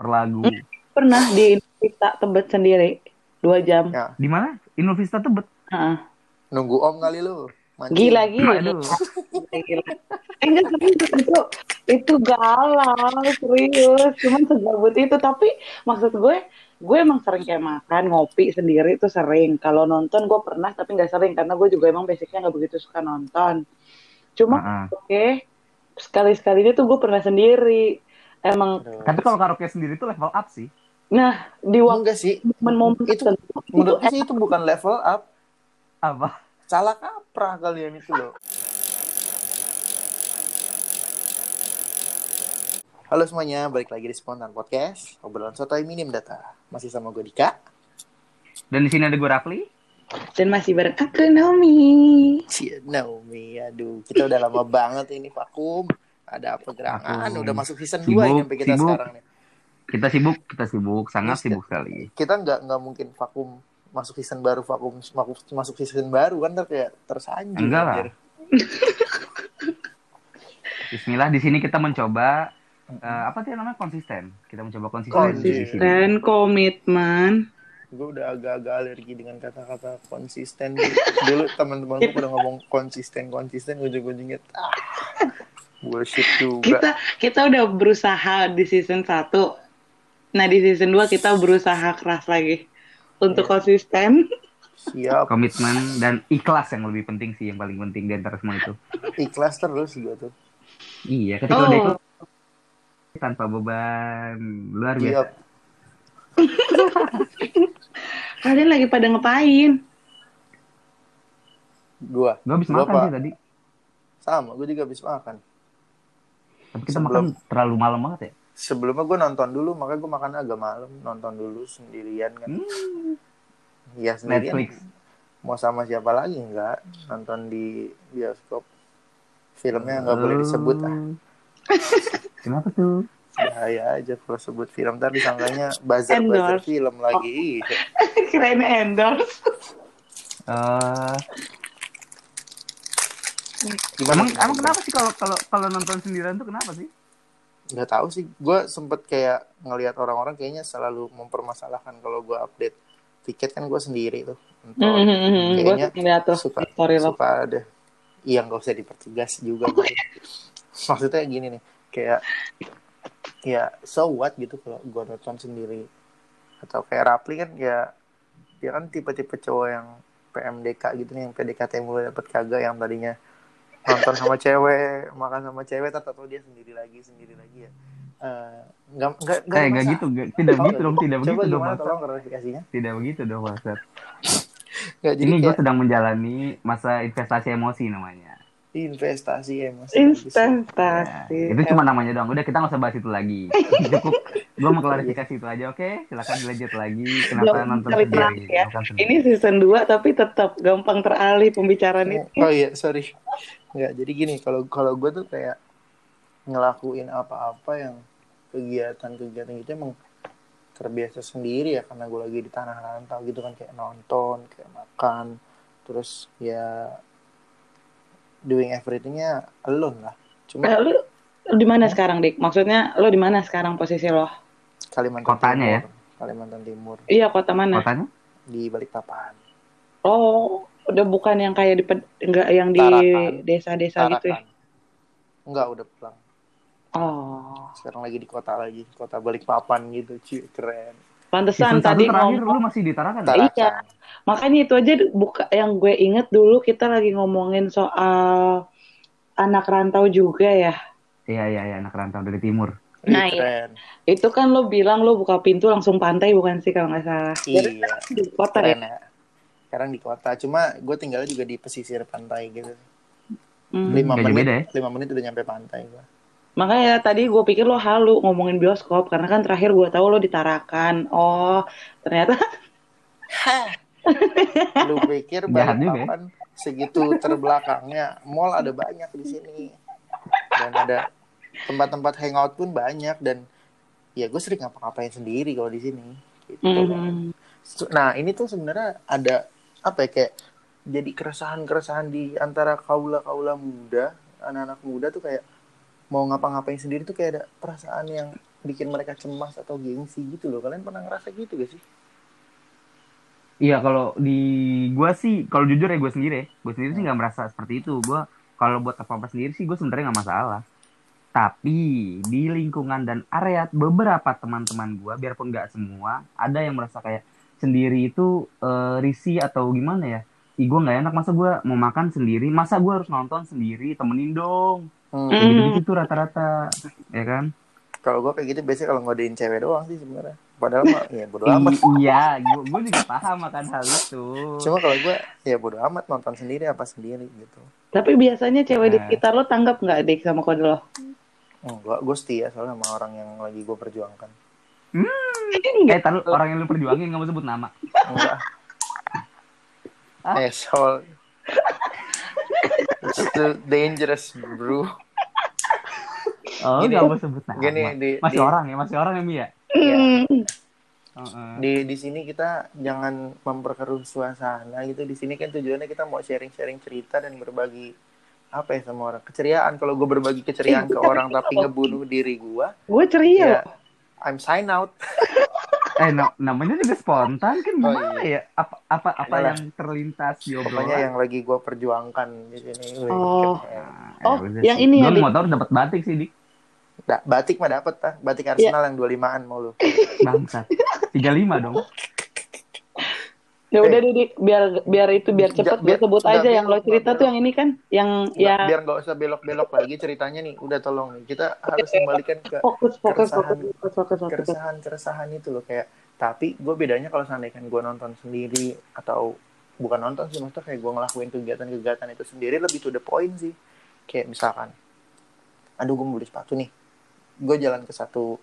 per lagu. Pernah di kita tebet sendiri dua jam. Ya, Di mana? Inul Vista Tebet. Heeh. nunggu om kali lu. Mancing. Gila gila. Aduh. Gila. Eh, enggak serius itu itu galau serius cuman segabut itu tapi maksud gue gue emang sering kayak makan ngopi sendiri itu sering kalau nonton gue pernah tapi nggak sering karena gue juga emang basicnya nggak begitu suka nonton cuma Heeh. oke sekali sekalinya tuh gue pernah sendiri emang Aduh. Tapi kalau karaoke sendiri tuh level up sih. nah di waktu enggak sih. momen-momen Itu tertentu menurut sih itu bukan level up, Apa? salah kaprah kalian itu loh. Halo semuanya, balik lagi di Spontan Podcast, obrolan sotoy minim data. Masih sama gue Dika. Dan di sini ada gue Rafli. dan masih bareng aku Naomi Cie, Naomi, aduh, kita udah lama banget ini vakum. Ada? Vakum. Udah masuk season 2 Sibuk, ini sampai kita sibuk. sekarang nih. Kita sibuk, kita sibuk, sangat Yes, sibuk sekali. Kita nggak nggak mungkin vakum masuk season baru vakum masuk, masuk season baru kan ntar kayak tersanjung. Enggak lah. anjir. Bismillah, di sini kita mencoba eh, apa sih namanya konsisten. Kita mencoba konsisten. Konsisten. di sini. dan komitmen Gue udah agak-agak alergi dengan kata-kata konsisten. Dulu teman-teman gue udah ngomong konsisten konsisten ujung-ujungnya ah, bullshit juga. kita kita udah berusaha di season 1 nah di season 2 kita berusaha keras lagi untuk Iya. konsisten Siap, Komitmen dan ikhlas yang lebih penting sih, yang paling penting di antara semua itu. ikhlas terus gue tuh. Iya, ketika Oh. udah ikhlas tanpa beban luar Siap. biasa. kalian lagi pada ngapain Gua Gue habis Gua, makan sih tadi. sama, gue juga habis makan. Tapi kita Sebelum- makan terlalu malam banget ya. Sebelumnya gue nonton dulu, makanya gue makan agak malam. Nonton dulu sendirian kan. Hmm, Iya sendirian. Netflix. Mau sama siapa lagi enggak? Nonton di bioskop. Filmnya nggak boleh disebut ah. Kenapa tuh? Bahaya aja kalau sebut film ntar disangkanya buzzer buzzer film lagi. Iya. kirain endorse Eh, Gimana? emang emang kenapa sih kalau kalau kalau nonton sendirian tuh kenapa sih? Nggak tahu sih. Gue sempet kayak ngelihat orang-orang kayaknya selalu mempermasalahkan kalau gue update tiket kan gue sendiri tuh. Nonton. gue Kayaknya ngeliat tuh suka story lo suka ada iya nggak usah dipertegas juga maksudnya gini nih kayak ya so what gitu kalau gue nonton sendiri atau kayak Rapli kan ya dia kan tipe-tipe cowok yang PMDK gitu nih yang PDKT mulai dapet kagak yang tadinya nonton sama cewek makan sama cewek atau dia sendiri lagi sendiri lagi ya Eh, nggak nggak nggak Kayak nggak masa- gitu, nggak- tidak Oh, begitu dong, tidak coba begitu dong, gimana Mas. tolong klarifikasinya Tidak begitu dong, Mas. nggak jadi Ini gue sedang menjalani masa investasi emosi namanya. Investasi emosi investasi Ya, itu cuma namanya doang. Udah kita nggak usah bahas itu lagi. Cukup. Gue mau klarifikasi itu aja, oke? Silakan dilanjut lagi. Kenapa Belum nonton sendiri? ya. Ini season 2 tapi tetap gampang teralih pembicaraan itu Oh iya, sorry. Nggak, jadi gini, kalau kalau gue tuh kayak ngelakuin apa-apa yang kegiatan-kegiatan gitu emang terbiasa sendiri ya karena gue lagi di tanah rantau gitu kan kayak nonton, kayak makan, terus ya doing everythingnya alone lah. Cuma Eh, lu lu di mana sekarang dik maksudnya lu di mana sekarang posisi lo Kalimantan Kotanya ya? Timur, Kalimantan Timur iya kota mana Kotanya? di Balikpapan. oh udah bukan yang kayak di enggak yang di desa-desa gitu ya. Enggak, udah pulang. oh Sekarang lagi di kota lagi, kota Balikpapan gitu, cuy, keren. Pantesan tadi terakhir ngomong lu masih di Tarakan ya? Tarakan. Iya. makanya itu aja buka yang gue inget dulu kita lagi ngomongin soal anak rantau juga ya Iya, iya, iya. Anak rantau dari timur. Nah, iya. keren. itu kan lo bilang lo buka pintu langsung pantai bukan sih kalau nggak salah Jadi Iya, di kota ya keren ya. Sekarang di kota, cuma gue tinggalnya juga di pesisir pantai gitu. Hmm. Lima Nggak jauh menit, beda ya? lima menit udah nyampe pantai gue. Makanya tadi gue pikir lo halu ngomongin bioskop karena kan terakhir gue tahu lo ditarakan. Oh, ternyata Lu pikir juga ya. Segitu terbelakangnya, mall ada banyak di sini. Dan ada tempat-tempat hangout pun banyak dan ya gue sering ngapa-ngapain sendiri kalau di sini. Gitu. Hmm. Nah ini tuh sebenarnya ada apa ya kayak jadi keresahan-keresahan di antara kaula-kaula muda, anak-anak muda tuh kayak mau ngapa-ngapain sendiri tuh kayak ada perasaan yang bikin mereka cemas atau gengsi gitu loh kalian pernah ngerasa gitu gak sih Iya kalau di gua sih kalau jujur ya gue sendiri ya, gue sendiri sih nggak merasa seperti itu. Gua kalau buat apa apa sendiri sih gue sebenarnya nggak masalah. Tapi di lingkungan dan area beberapa teman-teman gua biarpun nggak semua ada yang merasa kayak sendiri itu eh, risih atau gimana ya? Ih gue nggak enak masa gua mau makan sendiri, masa gua harus nonton sendiri, temenin dong. Hmm. Hmm. Gitu gitu tuh rata-rata, ya kan? kalau gue kayak gitu biasanya kalau ngodein cewek doang sih sebenarnya padahal mah ya bodo amat iya, gue gue juga paham akan hal itu. cuma kalau gue ya bodo amat nonton sendiri apa sendiri gitu Tapi biasanya cewek di Nah. sekitar lo tanggap nggak dik sama kode lo? enggak gue setia soalnya sama orang yang lagi gue perjuangkan Enggak. Eh, taruh orang yang lu perjuangin nggak mau sebut nama. enggak Ah? eh soal it's too dangerous bro Oh, Gini, nggak mau sebut nama. gini, di- masih di- orang ya, masih orang ya Mi ya. Iya. Hmm. Heeh. di di sini kita jangan memperkeruh suasana gitu di sini kan tujuannya kita mau sharing-sharing cerita dan berbagi apa ya sama orang keceriaan kalau gue berbagi keceriaan ke orang tapi ngebunuh diri gue Gue ceria. ya I'm sign out Eh, na- namanya juga spontan kan Oh, gimana ya? Apa apa apa Adalah. yang terlintas di pokoknya obrolan? yang lagi gue perjuangkan di sini Oh. keren. Nah, Oh, udah yang sih. ini ya, Dik? motor dapat batik sih, Dik. Da- batik mah dapet ah batik Iya. Arsenal yang 25an mau lu Bangsat. 35 dong. Ya udah deh dik, biar biar itu biar cepet gue biar- sebut aja biar- yang lo cerita tuh yang ini kan, yang ya biar nggak usah belok-belok lagi ceritanya nih udah tolong nih kita harus kembalikan ke fokus fokus keresahan. fokus fokus fokus fokus. keresahan keresahan itu loh kayak tapi gue bedanya kalau seandainya gue nonton sendiri atau bukan nonton sih maksudnya kayak gue ngelakuin kegiatan-kegiatan itu sendiri lebih to the point sih kayak misalkan aduh gue mau beli sepatu nih gue jalan ke satu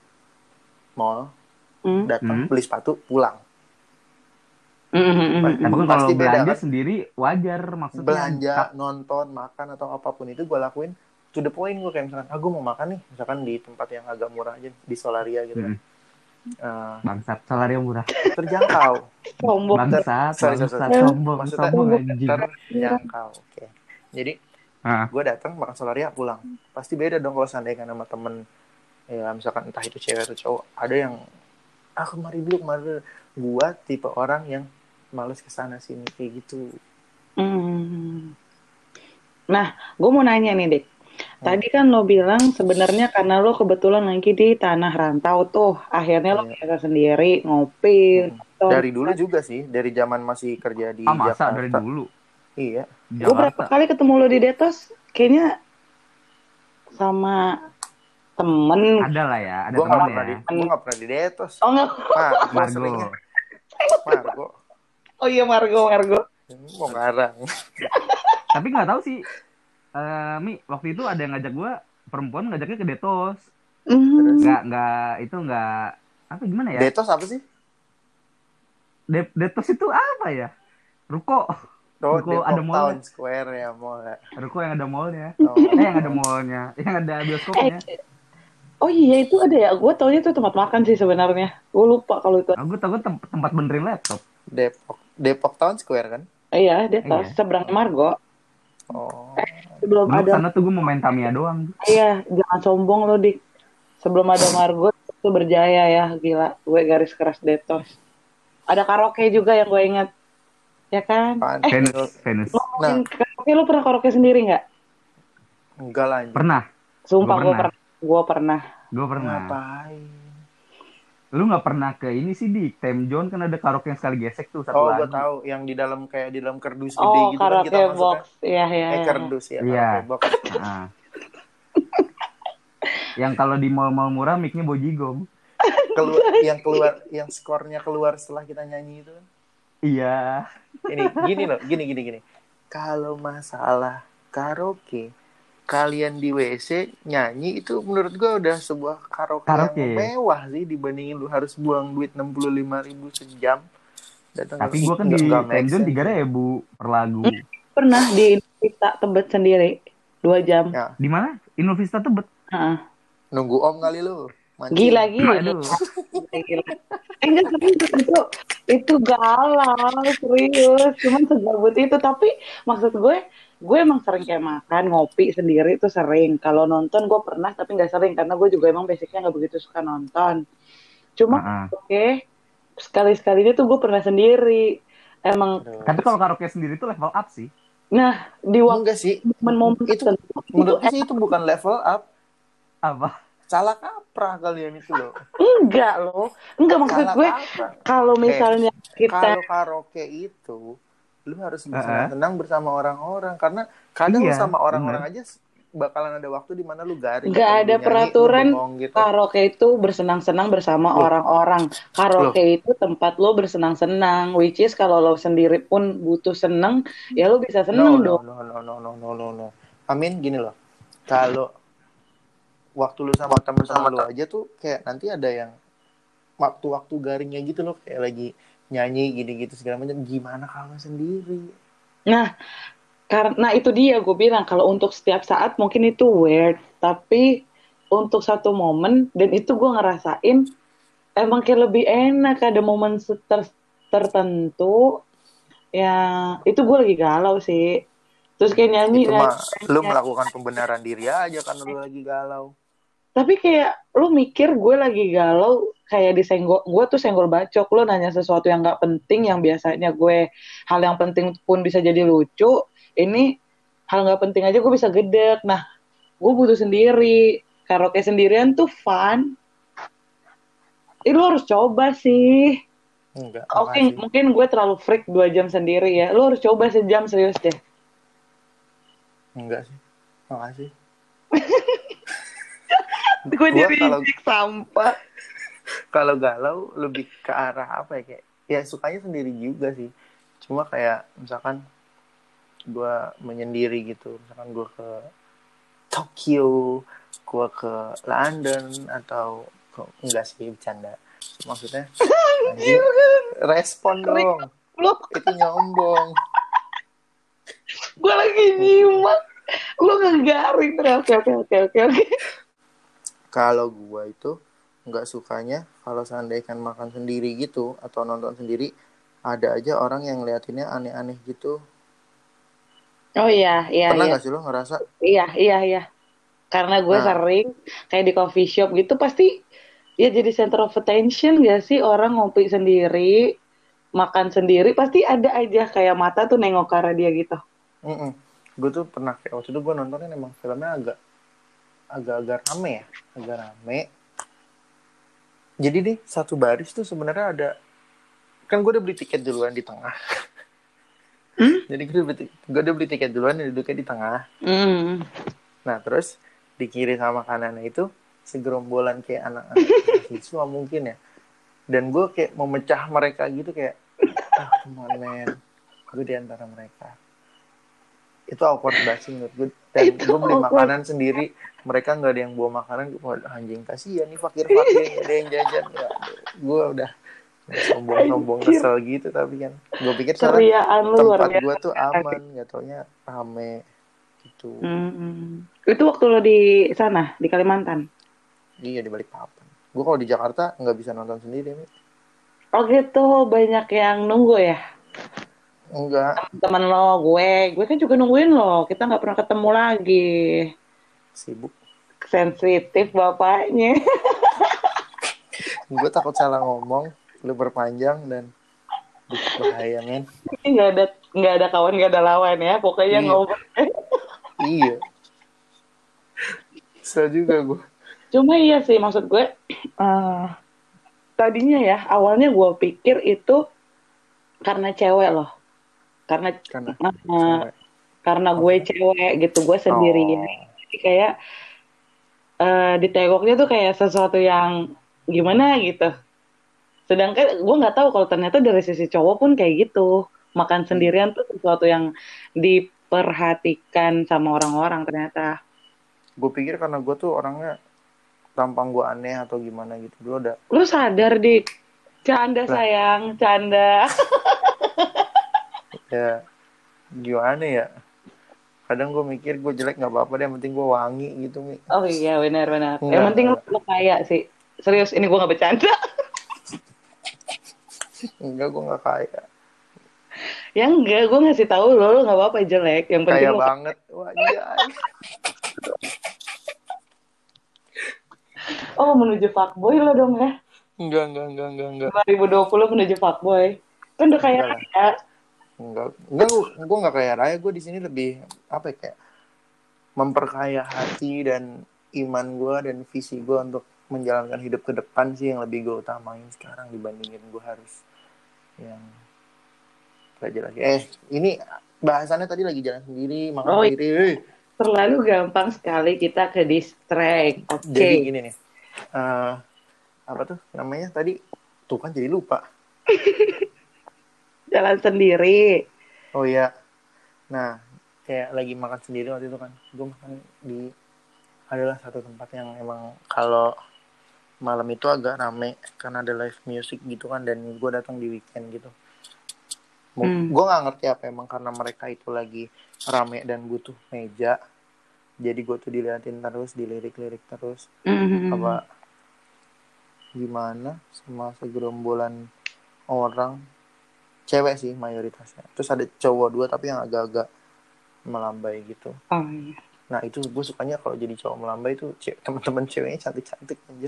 mall Hmm. datang Hmm. beli sepatu pulang Hmm, hmm, hmm, hmm. Tapi kan Pasti kalau beda, belanja kan? sendiri wajar maksudnya. belanja nonton makan atau apa pun itu gue lakuin to the point gue kayak misalkan ah gue mau makan nih misalkan di tempat yang agak murah aja di Solaria gitu kan Hmm. Eh, Bangsat, salario murah. terjangkau Sombong. Bangsat, Sorry, sorry, bangsat, sorry. sombong, Maksudnya- sombong anjing. terjangkau oke jadi Ah. gue datang makan solaria pulang pasti beda dong kalau seandainya sama temen ya misalkan entah itu cewek atau cowok ada yang ah kemari dulu kemari dulu gue tipe orang yang males ke sana sini kayak gitu Hmm. Nah, gue mau nanya nih, Dik. Tadi kan lo bilang sebenarnya karena lo kebetulan lagi di tanah rantau tuh, akhirnya lo Iya. biasa sendiri ngopi. Hmm. dari dulu juga sih dari zaman masih kerja di Ah, masa Jakarta dari dulu? iya Gue berapa kali ketemu lo di Detos, kayaknya sama temen. Ada lah ya, ada gue nggak temen pernah di ya. gue nggak pernah di detos Oh enggak. Mar, Margo. Margo Oh iya Margo, Margo. mau ngarang Tapi nggak tahu sih. Eh, Mi, waktu itu ada yang ngajak gua perempuan ngajaknya ke Detos. Hmm. Nggak nggak itu nggak apa gimana ya? detos apa sih De- Detos itu apa ya? Ruko, Oh, Ruko Depok ada mall Town Square ya mall ya. ruko yang ada mallnya. Oh. Eh yang ada mallnya, yang ada bioskopnya. Oh iya itu ada ya. Gue taunya itu tempat makan sih sebenarnya. Gue lupa kalau itu. Aku tahu tem- tempat benerin laptop. Depok Depok Town Square kan Iya, Detos Iya. seberangnya Margo. oh Sebelum Dulu ada sana tuh gue mau main Tamiya doang. Iya, jangan sombong lo dik. Sebelum ada Margot itu berjaya ya, gila. Gue garis keras Detos. Ada karaoke juga yang gue ingat, ya kan? apaan Venus, Venus. nah Ngomongin karaoke lo pernah karaoke sendiri nggak? enggak lah anjing. Pernah, Sumpah Gua gue pernah. pernah. Gue pernah. gue pernah. ngapain Lu nggak pernah ke ini sih di Time John kan ada karaoke yang sekali gesek tuh satu oh gue tahu yang di dalam kayak di dalam kardus gede Oh, gitu kan kita karaoke masuk box. Iya, iya. eh iya. kardus ya Iya. karaoke box Heeh. yang kalau di mall-mall murah mic-nya bojigong. keluar yang keluar yang skornya keluar setelah kita nyanyi itu kan. Iya. ini gini loh gini gini gini kalau masalah karaoke kalian di WC nyanyi itu menurut gue udah sebuah karaoke, Karaoke. yang mewah sih dibandingin lu harus buang duit enam puluh lima ribu sejam datang Tapi gue kan di sense. tiga ribu per lagu. Pernah di kita tebet sendiri. Dua jam. Ya, Di mana? Innovista Tebet. Heeh. nunggu om kali lu Mancing. Gila, gila. Aduh. Gila. Eh, enggak, serius. Itu, itu galau, serius. Cuman segabut itu. Tapi maksud gue, gue emang sering kayak makan ngopi sendiri tuh sering kalau nonton gue pernah tapi nggak sering karena gue juga emang basicnya nggak begitu suka nonton cuma Heeh. oke sekali sekalinya tuh gue pernah sendiri emang. Tapi kalau karaoke sendiri itu level up sih. nah di waktu enggak sih momen-momen itu menurut itu gue sih itu bukan level up Apa? salah kaprah kalian itu loh enggak loh enggak maksud salah gue kalau misalnya kita kalau karaoke itu lu harus bersenang-senang bersama orang-orang karena kadang lu Iya, sama orang-orang aja bakalan ada waktu di mana lu garing lu ada nyanyi, lu peraturan gitu. karaoke itu bersenang-senang bersama Loh. orang-orang. Karaoke itu tempat lo bersenang-senang, which is kalau lo sendiri pun butuh seneng, ya lo bisa seneng no, dong. no, no, no, no, no, no, no. Amin gini loh. Kalau waktu lu sama temen-temen lu aja tuh kayak nanti ada yang waktu-waktu garingnya gitu loh kayak lagi nyanyi gini-gitu segala macam. Gimana kalau sendiri? Nah, karena itu dia gue bilang kalau untuk setiap saat mungkin itu weird, tapi untuk satu momen dan itu gue ngerasain emang kayak lebih enak ada momen ter- tertentu ya itu gue lagi galau sih. Terus kayak nyanyi, Itu nyanyi, mah lu nyanyi. melakukan pembenaran diri aja karena lu lagi galau. tapi kayak lu mikir gue lagi galau kayak disenggol gue tuh senggol bacok lu nanya sesuatu yang nggak penting yang biasanya gue hal yang penting pun bisa jadi lucu ini hal nggak penting aja gue bisa gedek nah gue butuh sendiri karaoke sendirian tuh fun itu lu harus coba sih Enggak. oke makasih. mungkin gue terlalu freak dua jam sendiri ya lu harus coba sejam serius deh Enggak sih. Makasih. gue jadi sampah kalau galau lebih ke arah apa ya kayak ya sukanya sendiri juga sih. Cuma kayak misalkan gue menyendiri gitu misalkan gue ke Tokyo gue ke London atau ke enggak sih bercanda. Maksudnya respon dong. lu itu nyombong. Gue lagi nyimak. Lu ngegaring. Oke oke oke oke oke. Kalau gue itu nggak sukanya kalau seandainya kan makan sendiri gitu atau nonton sendiri ada aja orang yang ngeliatinnya aneh-aneh gitu oh iya iya pernah iya nggak sih lo ngerasa iya iya iya karena gue Nah. sering kayak di coffee shop gitu pasti ya jadi center of attention gak sih orang ngopi sendiri makan sendiri pasti ada aja kayak mata tuh nengok ke arah dia gitu Mm-mm. Gue tuh pernah kayak waktu itu gue nontonnya emang filmnya agak agak-agak rame ya, agak rame. Jadi nih satu baris tuh sebenarnya ada kan gue udah beli tiket duluan di tengah. Hmm? Jadi gue udah, beli, gue udah beli tiket duluan dan duduknya di tengah. hmm. Nah terus di kiri sama kanannya itu segerombolan kayak anak-anak mahasiswa mungkin ya. Dan gue kayak memecah mereka gitu kayak, ah come on man, gue di antara mereka. Itu awkward banget sih menurut gue. Dan Itu gue beli awkward. makanan sendiri, mereka nggak ada yang bawa makanan. Gue anjing kasihan nih fakir-fakir nggak ada yang jajan. Ya, gue udah sombong-sombong kesel gitu tapi kan gue pikir luar tempat gue tuh aman nggak taunya rame gitu Hmm. itu waktu lo di sana di Kalimantan Iya di balik papan. Gue kalau di Jakarta nggak bisa nonton sendiri, Mi. oh gitu banyak yang nunggu ya Enggak, teman lo gue gue kan juga nungguin lo kita nggak pernah ketemu lagi sibuk. sensitif bapaknya Gue takut salah ngomong, lu berpanjang dan bahaya, men. nggak ada nggak ada kawan nggak ada lawan ya pokoknya Iya. ngobrol Iya. Bisa juga gue. cuma iya sih maksud gue eh, tadinya ya awalnya gue pikir itu karena cewek loh karena Karena cewek. karena gue cewek gitu gue sendirian Oh. jadi kayak eh ditengoknya tuh kayak sesuatu yang gimana gitu. Sedangkan gue nggak tahu kalau ternyata dari sisi cowok pun kayak gitu. Makan sendirian tuh sesuatu yang diperhatikan sama orang-orang ternyata. Gue pikir karena gue tuh orangnya tampang gue aneh atau gimana gitu. Dulu ada lu sadar dik? Canda sayang canda ya gimana ya. Kadang gue mikir gue jelek nggak apa-apa deh, yang penting gue wangi gitu, Mi. oh iya benar-benar Enggak, yang penting lu kaya sih serius ini gue nggak bercanda Enggak, gue nggak kaya. Ya enggak, gue ngasih tahu lo, lo nggak apa-apa jelek. Yang penting Kayak lo banget. Wah, iya. oh menuju fuckboy lo dong ya. Enggak, enggak, enggak, enggak, enggak. 2020 menuju fuckboy. Kan udah kayak Enggak ya. Enggak, enggak, gua, gua enggak kayak Raya. Gue di sini lebih apa ya, kayak memperkaya hati dan iman gue dan visi gue untuk menjalankan hidup ke depan sih yang lebih gue utamain sekarang dibandingin gue harus yang belajar lagi. Eh, ini bahasannya tadi lagi jalan sendiri, makan Oh, sendiri. Eh, Terlalu gampang sekali kita ke distract. Oke. Jadi gini nih, eh, apa tuh namanya tadi? Tuh kan jadi lupa. Jalan sendiri. Oh iya. Nah, kayak lagi makan sendiri waktu itu kan. Gue makan di adalah satu tempat yang emang kalau malam itu agak rame karena ada live music gitu kan dan gue datang di weekend gitu. Hmm. Gue nggak ngerti apa emang karena mereka itu lagi rame dan butuh meja. Jadi gue tuh diliatin terus, dilirik-lirik terus. Mhm. Apa gimana sama segerombolan orang cewek sih mayoritasnya. Terus ada cowok dua tapi yang agak-agak melambai gitu. Oh, iya. Nah itu gue sukanya kalau jadi cowok melambai itu teman-teman ceweknya cantik-cantik aja.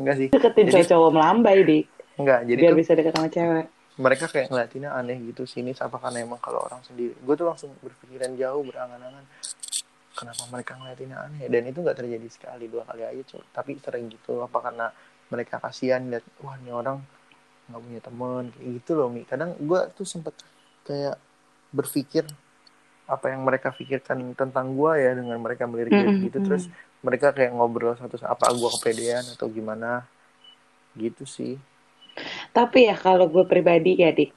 Enggak sih. Deketin Jadi- cowok melambai, Dik. Enggak, jadi Biar tuh bisa deket sama cewek. mereka kayak ngeliatinnya aneh gitu sini apa karena emang kalau orang sendiri. Gue tuh langsung berpikiran jauh, berangan-angan. Kenapa mereka ngeliatinnya aneh? Dan itu nggak terjadi sekali, dua kali aja. Cuy. Tapi sering gitu. Apa karena mereka kasihan lihat, wah ini orang nggak punya temen kayak gitu loh Mi. Kadang gue tuh sempet kayak berpikir apa yang mereka pikirkan tentang gue ya dengan mereka melirik Mm-mm, gitu. Terus mereka kayak ngobrol satu apa gue kepedean atau gimana gitu sih. Tapi ya kalau gue pribadi ya dik,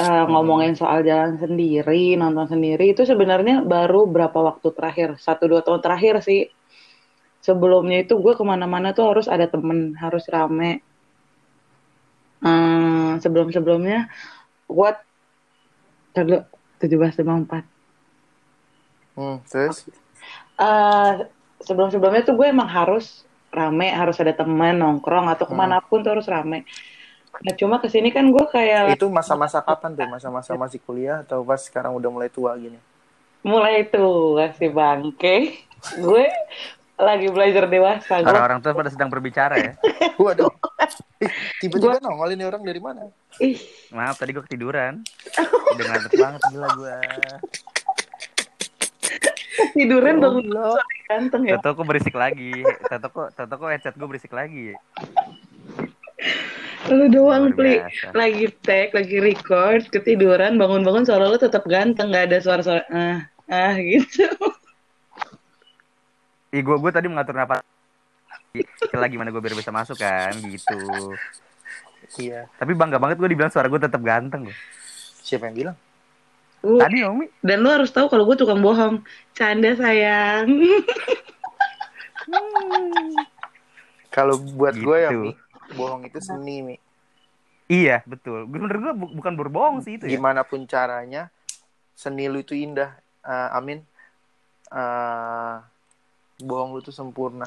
eh, ngomongin soal jalan sendiri, nonton sendiri itu sebenarnya baru berapa waktu terakhir, satu dua tahun terakhir sih. Sebelumnya itu gue ke mana-mana tuh harus ada temen, harus rame. Eh, sebelum-sebelumnya gue terlalu 1754. hmm, terus eh sebelum-sebelumnya tuh gue emang harus rame, harus ada temen nongkrong atau Hmm. ke mana pun tuh harus rame. Nah cuma ke sini kan gue kayak itu masa-masa kapan tuh masa-masa masih kuliah atau pas sekarang udah mulai tua gini mulai tuh si bangke, gue lagi belajar dewasa. Orang-orang tua pada sedang berbicara ya. waduh tiba-tiba nongol ini orang dari mana ih Maaf, tadi gue ketiduran. Udah ngantuk banget gila gue. tiduran bangun Goblok. ganteng ya. Toto kok berisik lagi. Toto kok, Toto kok headset gue berisik lagi. Lu doang pli lagi tag, lagi record, ketiduran, bangun-bangun suara lu tetap ganteng, nggak ada suara-suara ah ah gitu. Ih, gue gue tadi mengatur napas. Lagi gimana gue biar bisa masuk kan, gitu. iya Tapi bangga banget gue dibilang suara gue tetap ganteng. loh. siapa yang bilang Uh, Tadi Omi. Dan lu harus tahu kalau gue tukang bohong. Canda sayang. kalau buat gue ya Gitu. Mi, bohong itu seni Mi. Iya, betul. Gue menurut gue bu- bukan berbohong sih itu ya. gimana pun caranya seni lu itu indah Eh, amin Eh, bohong lu tuh sempurna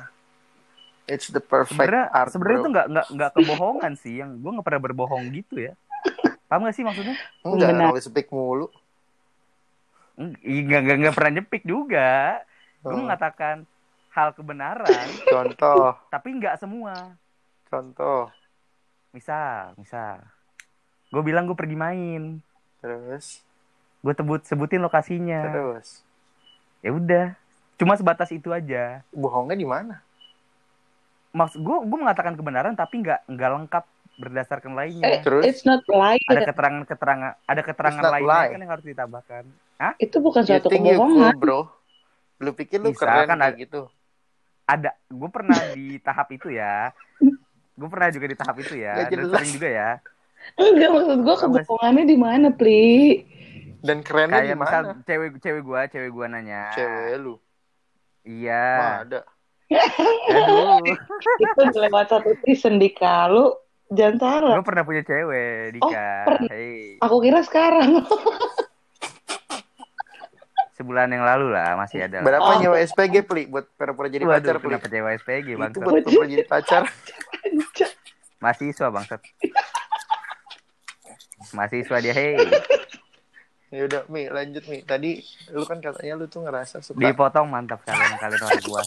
it's the perfect Sebenarnya art sebenarnya itu nggak nggak nggak kebohongan sih. Yang gue nggak pernah berbohong gitu ya. Paham gak sih maksudnya? enggak Benar. nulis speak mulu Nggak nggak nggak pernah nyepik juga. Gue Hmm. mengatakan hal kebenaran, contoh tapi nggak semua. contoh Misal, misal, gue bilang gue pergi main, terus gue tebut sebutin lokasinya. terus Ya udah, cuma sebatas itu aja. bohongnya di mana Maksud gue, gue mengatakan kebenaran tapi nggak nggak lengkap berdasarkan Eh, lainnya. Terus? It's not lie. Ada keterangan-keterangan, ada keterangan lainnya lie. kan yang harus ditambahkan. Itu bukan suatu kebohongan. cool bro lu pikir lu Bisa, keren kan kayak ada- gitu Ada, gue pernah di tahap itu ya. Gue pernah juga di tahap itu ya. Dan sering juga ya. Enggak maksud gue kebohongannya di mana, Pli? dan kerennya di Kayak misal cewek cewek gue, cewek gue nanya. cewek lu Iya. Wah, ada. Itu lewat satu season di Kalu. Jangan salah. Gue pernah punya cewek, Dika. Oh, pernah. Hei, Aku kira sekarang. sebulan yang lalu lah masih ada. berapa Oh. nyewa SPG pli buat pura-pura jadi Waduh, pacar pli kenapa cewek SPG itu bangsat? buat pura-pura jadi pacar Mahasiswa bangsat. mahasiswa dia hei Ya udah, Mi, lanjut Mi. Tadi lu kan katanya lu tuh ngerasa suka dipotong mantap kalian kalian orang gua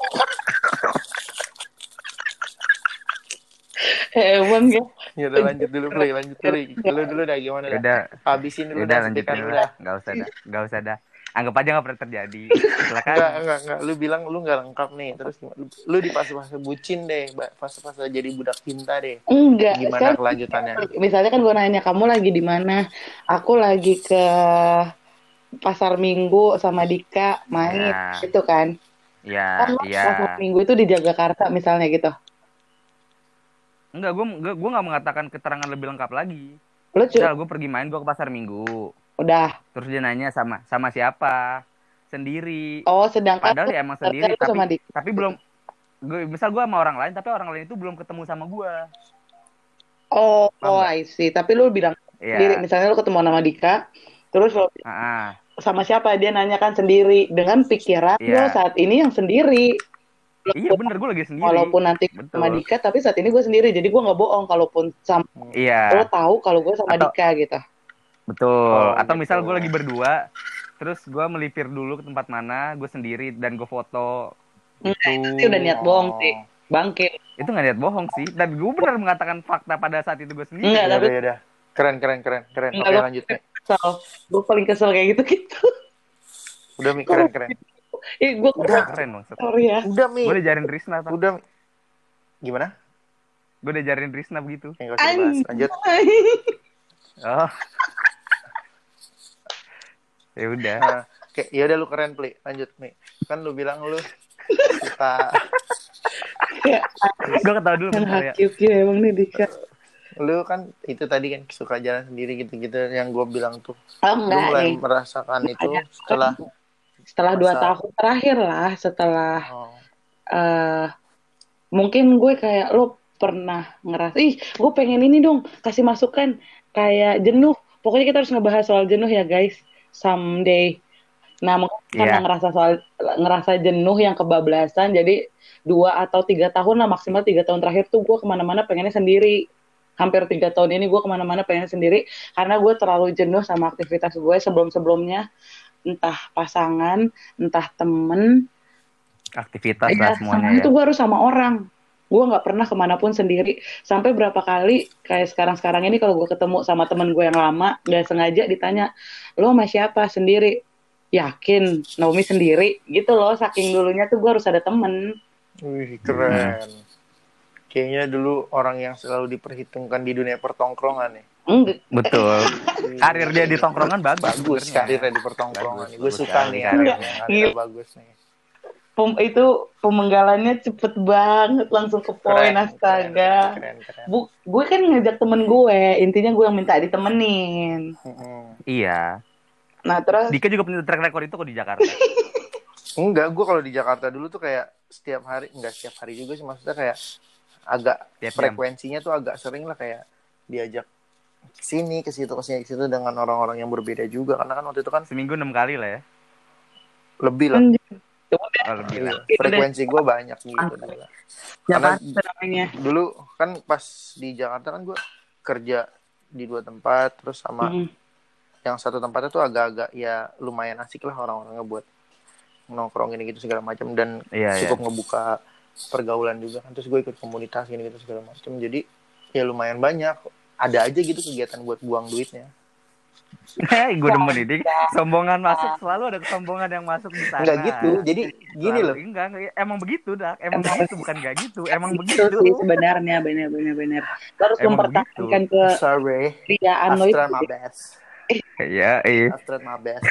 Emang ya. Ya udah lanjut dulu, Play. Lanjut dulu. Dulu dulu dah gimana dah. udah Habisin dulu udah dah lanjut dulu lu dah dah. nggak usah dah nggak usah dah anggap aja nggak pernah terjadi silakan Enggak, enggak, enggak. Lu bilang lu enggak lengkap nih. Terus gimana? Lu, lu di fase-fase bucin deh. Fase-fase jadi budak cinta deh. Enggak. Gimana kan- kelanjutannya? misalnya kan gue nanya kamu lagi di mana aku lagi ke pasar minggu sama Dika main Ya. gitu kan ya kan iya pasar minggu itu di Jagakarsa misalnya gitu enggak gue enggak gue nggak mengatakan keterangan lebih lengkap lagi lo gue pergi main gue ke pasar minggu udah. Terus dia nanya sama sama siapa? Sendiri. Oh sedangkan padahal ya emang sendiri lu sama tapi Dika tapi belum gue misal gue sama orang lain tapi orang lain itu belum ketemu sama gue oh Paham oh nggak? I see. Tapi lu bilang sendiri. Ya misalnya lu ketemu sama Dika terus lo ah, sama siapa? Dia nanya kan sendiri. Dengan pikiran Iya. lo saat ini yang sendiri. Iya bener gue lagi sendiri. Walaupun nanti Betul. sama Dika tapi saat ini gue sendiri. Jadi gue nggak bohong kalaupun sama iya. lo tahu kalau gue sama Atau- Dika gitu betul Oh, atau gitu. misal gue lagi berdua terus gue melipir dulu ke tempat mana gue sendiri dan gue foto Enggak, itu itu udah niat bohong sih bangke itu nggak niat bohong sih dan gue benar mengatakan fakta pada saat itu gue sendiri Enggak, Ya tapi- udah, ya udah. Keren, keren, keren, keren. Oke, lu- lanjut kesel gue paling kesel kayak gitu gitu Udah Mi, keren, keren. Ih, gue udah keren bang sorry ya Udah Mi. gue diajarin Trisna tuh Udah Mi. Gimana? gue begitu Yang gak usah dibahas. Lanjut. oh ya udah. Nah, oke, ya udah lu keren, Pli. Lanjut, Mi. Kan lu bilang lu suka gue ketawa dulu ya hakif ya emang nih Dika. Lu kan itu tadi kan suka jalan sendiri gitu-gitu yang gue bilang tuh. Oh lu enggak mulai nih merasakan itu setelah setelah dua masa- tahun terakhir lah setelah oh, eh mungkin gue kayak lo pernah ngerasa ih gue pengen ini dong kasih masukan. Kayak jenuh. Pokoknya kita harus ngebahas soal jenuh ya guys someday. Nah mungkin karena Iya. ngerasa soal ngerasa jenuh yang kebablasan jadi dua atau tiga tahun lah maksimal tiga tahun terakhir tuh gue ke mana-mana pengennya sendiri. Hampir tiga tahun ini gue ke mana-mana pengen sendiri karena gue terlalu jenuh sama aktivitas gue sebelum-sebelumnya. Entah pasangan entah temen. Aktivitas Iya, lah semuanya semuanya ya. tuh gue harus sama orang. Gue nggak pernah ke mana pun sendiri. Sampai berapa kali kayak sekarang-sekarang ini kalau gue ketemu sama temen gue yang lama, nggak sengaja ditanya, lo sama siapa sendiri? Yakin Naomi sendiri? Gitu loh. Saking dulunya tuh gue harus ada temen. wih keren kayaknya dulu orang yang selalu diperhitungkan di dunia pertongkrongan nih Enggak. betul karir dia di tongkrongan bagus bagus karirnya di pertongkrongan gue suka nih karirnya. karirnya bagus nih Pem- itu pemenggalannya cepet banget langsung ke poin astaga. keren keren Bu, gue kan ngajak temen gue, intinya gue yang minta ditemenin. Iya. Nah terus? Dika juga punya track record itu kok di Jakarta. Enggak gue kalau di Jakarta dulu tuh kayak setiap hari enggak setiap hari juga sih maksudnya kayak agak Tiap jam. frekuensinya tuh agak sering lah kayak diajak ke sini ke situ ke sini ke situ dengan orang-orang yang berbeda juga. Karena kan waktu itu kan seminggu enam kali lah ya. Lebih lah Iya, frekuensi gue banyak gitu. Jakarta Karena dulu kan pas di Jakarta kan gue kerja di dua tempat terus sama Mm. yang satu tempatnya tuh agak-agak ya lumayan asik lah orang-orangnya buat nongkrong ini gitu segala macam dan iya iya. cukup ngebuka pergaulan juga kan. Terus gue ikut komunitas ini gitu segala macam. Jadi ya lumayan banyak. Ada aja gitu kegiatan buat buang duitnya gue demen ini. sombongan masuk selalu ada kesombongan yang masuk di sana. Enggak gitu. Jadi gini Selalu. loh. enggak, enggak. Emang begitu dah emang Emang- begitu bukan enggak gitu. Emang Itu begitu. sih sebenarnya benar benar benar. Harus Emang mempertahankan sorry. Kekriaan lo itu. my best. Iya iya. I've tried my best.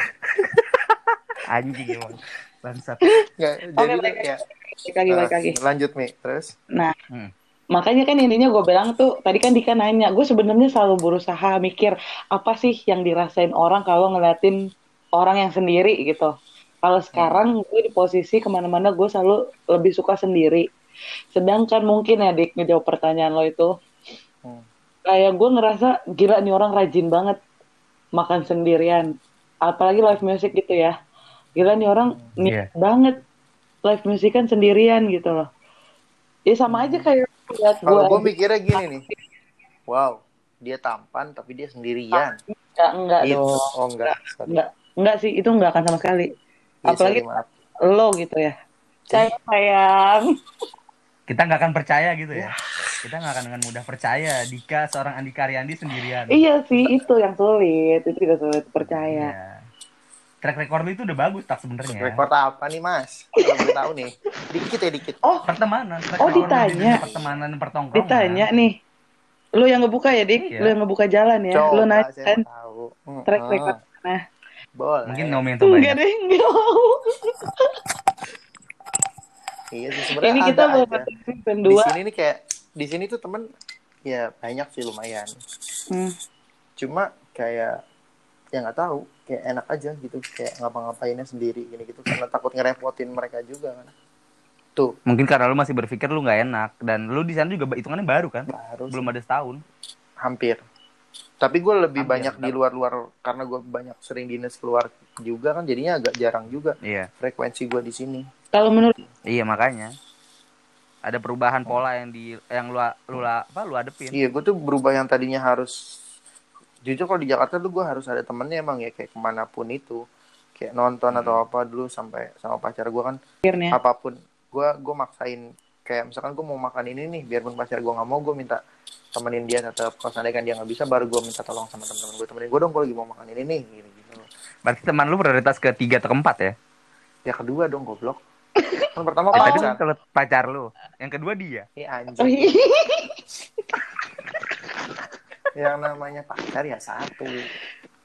Anjing emang. Bangsat. Nggak, Oke, jadi balik ya lagi eh, lagi. lanjut mi. Terus? Nah, Hmm. Makanya kan intinya gue bilang tuh tadi kan Dika nanya, gue sebenarnya selalu berusaha mikir apa sih yang dirasain orang kalau ngeliatin orang yang sendiri gitu. Kalau sekarang gue di posisi ke mana-mana gue selalu lebih suka sendiri. Sedangkan mungkin ya Dik ngejawab pertanyaan lo itu, Hmm. kayak gue ngerasa gila nih orang rajin banget makan sendirian, apalagi live music gitu ya. Gila nih orang niat banget live music kan sendirian gitu loh. Ya sama aja kayak kalau gue mikirnya gini nih wow dia tampan tapi dia sendirian Enggak, enggak Gitu. dong. oh enggak sorry. Enggak. Enggak sih, itu enggak akan sama sekali. Iya, Apalagi sorry, lo gitu ya. Saya sayang. Kita nggak akan percaya gitu ya. Kita nggak akan dengan mudah percaya Dika seorang Andika Ariandi sendirian. Iya sih, itu yang sulit. Itu juga sulit percaya. Iya. Track record lu itu udah bagus tak sebenarnya. Rekor apa nih mas? Kalau tahu nih. Dikit ya dikit. Oh, Pertemanan. track Oh, record ditanya. Pertemanan pertongkrongan. ditanya nih. Lu yang ngebuka ya, Dik? Iya. Lu yang ngebuka jalan ya? Coba lu saya kan track record mana? Boleh. Mungkin Naomi yang terbanyak. Enggak deh, enggak mau. Iya sih sebenarnya Ini kita ada mau aja. masuk season Di 2. sini nih kayak di sini tuh temen ya banyak sih lumayan. Hmm. Cuma kayak ya nggak tahu kayak enak aja gitu kayak ngapa-ngapainnya sendiri gini gitu karena takut ngerepotin mereka juga kan. Tuh Mungkin karena lu masih berpikir lu nggak enak dan lu di sana juga hitungannya baru kan? harus Belum ada setahun. hampir. Tapi gue lebih Hampir, banyak di luar-luar karena gue banyak sering dinas keluar juga kan jadinya agak jarang juga Iya. frekuensi gue di sini. Kalau menurut Iya makanya. Ada perubahan pola yang di yang lu lu apa lu adepin. Iya, gue tuh berubah yang tadinya harus jujur kalau di Jakarta tuh gue harus ada temennya emang ya kayak ke mana pun itu. Kayak nonton atau apa dulu sampai sama pacar gue kan akhirnya. apa pun. Gue gue maksain kayak misalkan gue mau makan ini nih biarpun pacar gue nggak mau gue minta temenin dia tetap kalau seandainya kan dia nggak bisa baru gue minta tolong sama temen-temen gue temenin gue dong gue lagi mau makan ini nih gitu gitu Berarti teman lu prioritas ketiga atau keempat ya? ya kedua dong goblok. Kan pertama Ya, tadi pacar. kan kalau pacar lu. Yang kedua dia. Oh, anjing. iya. Yang namanya pacar ya satu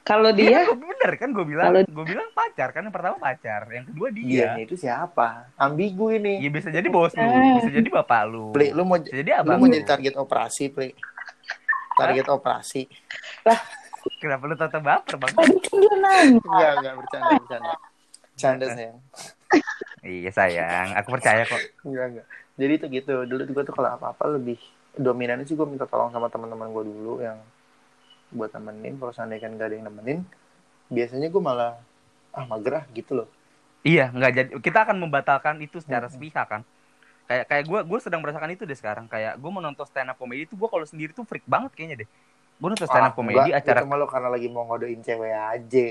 Kalau Iya, dia bener kan gue bilang. Kalau- Gue bilang pacar kan yang pertama pacar, yang kedua dia dia. itu siapa ambigu ini Iya bisa jadi bos lu, bisa jadi bapak lu. Pli, lu mau Bisa jadi lu abang mau lu. jadi target operasi Pli target operasi Kenapa lu tetap baper bang? dia nanya. enggak enggak bercanda bercanda bercanda sayang iya sayang, aku percaya kok. enggak enggak jadi itu gitu dulu gue tuh kalau apa apa lebih dominannya sih gue minta tolong sama teman-teman gue dulu yang buat temenin kalau seandainya kan gak ada yang nemenin biasanya gue malah ah mager ah gitu loh Iya, nggak jadi. Kita akan membatalkan itu secara Mm-mm. sepihak kan. Kayak kayak gue gue sedang merasakan itu deh sekarang. Kayak gue menonton stand up comedy itu gue kalau sendiri tuh freak banget kayaknya deh. Gue nonton stand up Ah, comedy acara itu malu karena lagi mau ngodein cewek aja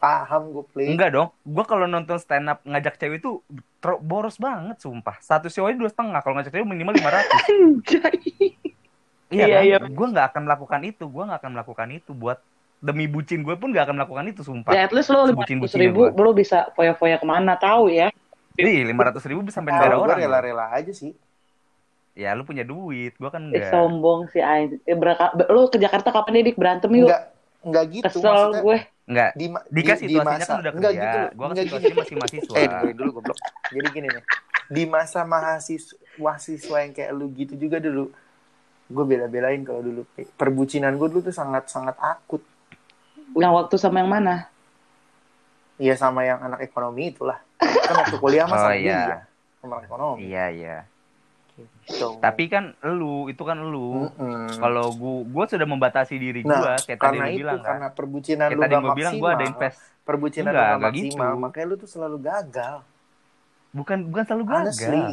paham gue Pli Enggak dong, gue kalau nonton stand up ngajak cewek itu boros banget sumpah. Satu show aja dua setengah, kalau ngajak cewek minimal lima ratus. Iya Iya, kan? iya. Gue nggak akan melakukan itu, gue nggak akan melakukan itu buat demi bucin gue pun nggak akan melakukan itu sumpah. Ya at least lo lima Sebutin-bucinnya ribu, gua. lo bisa foya-foya ke mana tahu ya. Jadi lima ratus ribu bisa sampai negara orang. rela-rela aja sih Ya lu punya duit, gue kan Eh, enggak. sombong sih Ain. Eh, beraka- lo ke Jakarta kapan nih Dik berantem yuk? enggak enggak gitu Kesel maksudnya gue. Enggak. di, Dika di- masa kan udah enggak gitu loh. gue kan enggak situasinya gini. masih mahasiswa. eh dengerin dulu goblok jadi gini nih di masa mahasiswa mahasiswa yang kayak lu gitu juga dulu gue bela-belain kalau dulu perbucinan gue dulu tuh sangat sangat akut Yang waktu sama yang mana? Iya sama yang anak ekonomi itulah kan waktu kuliah mah Oh sama iya. dia sama anak ekonomi Iya iya. Gitu. Tapi kan lu itu kan lu. Mm-mm. Kalau gua gua sudah membatasi diri nah gua kayak tadi lu itu bilang kan. karena perbucinan Kayak lu tadi gak gua bilang gua ada invest. perbucinan Enggak, lu gak enggak maksimal gitu. makanya lu tuh selalu gagal Bukan bukan selalu gagal. honestly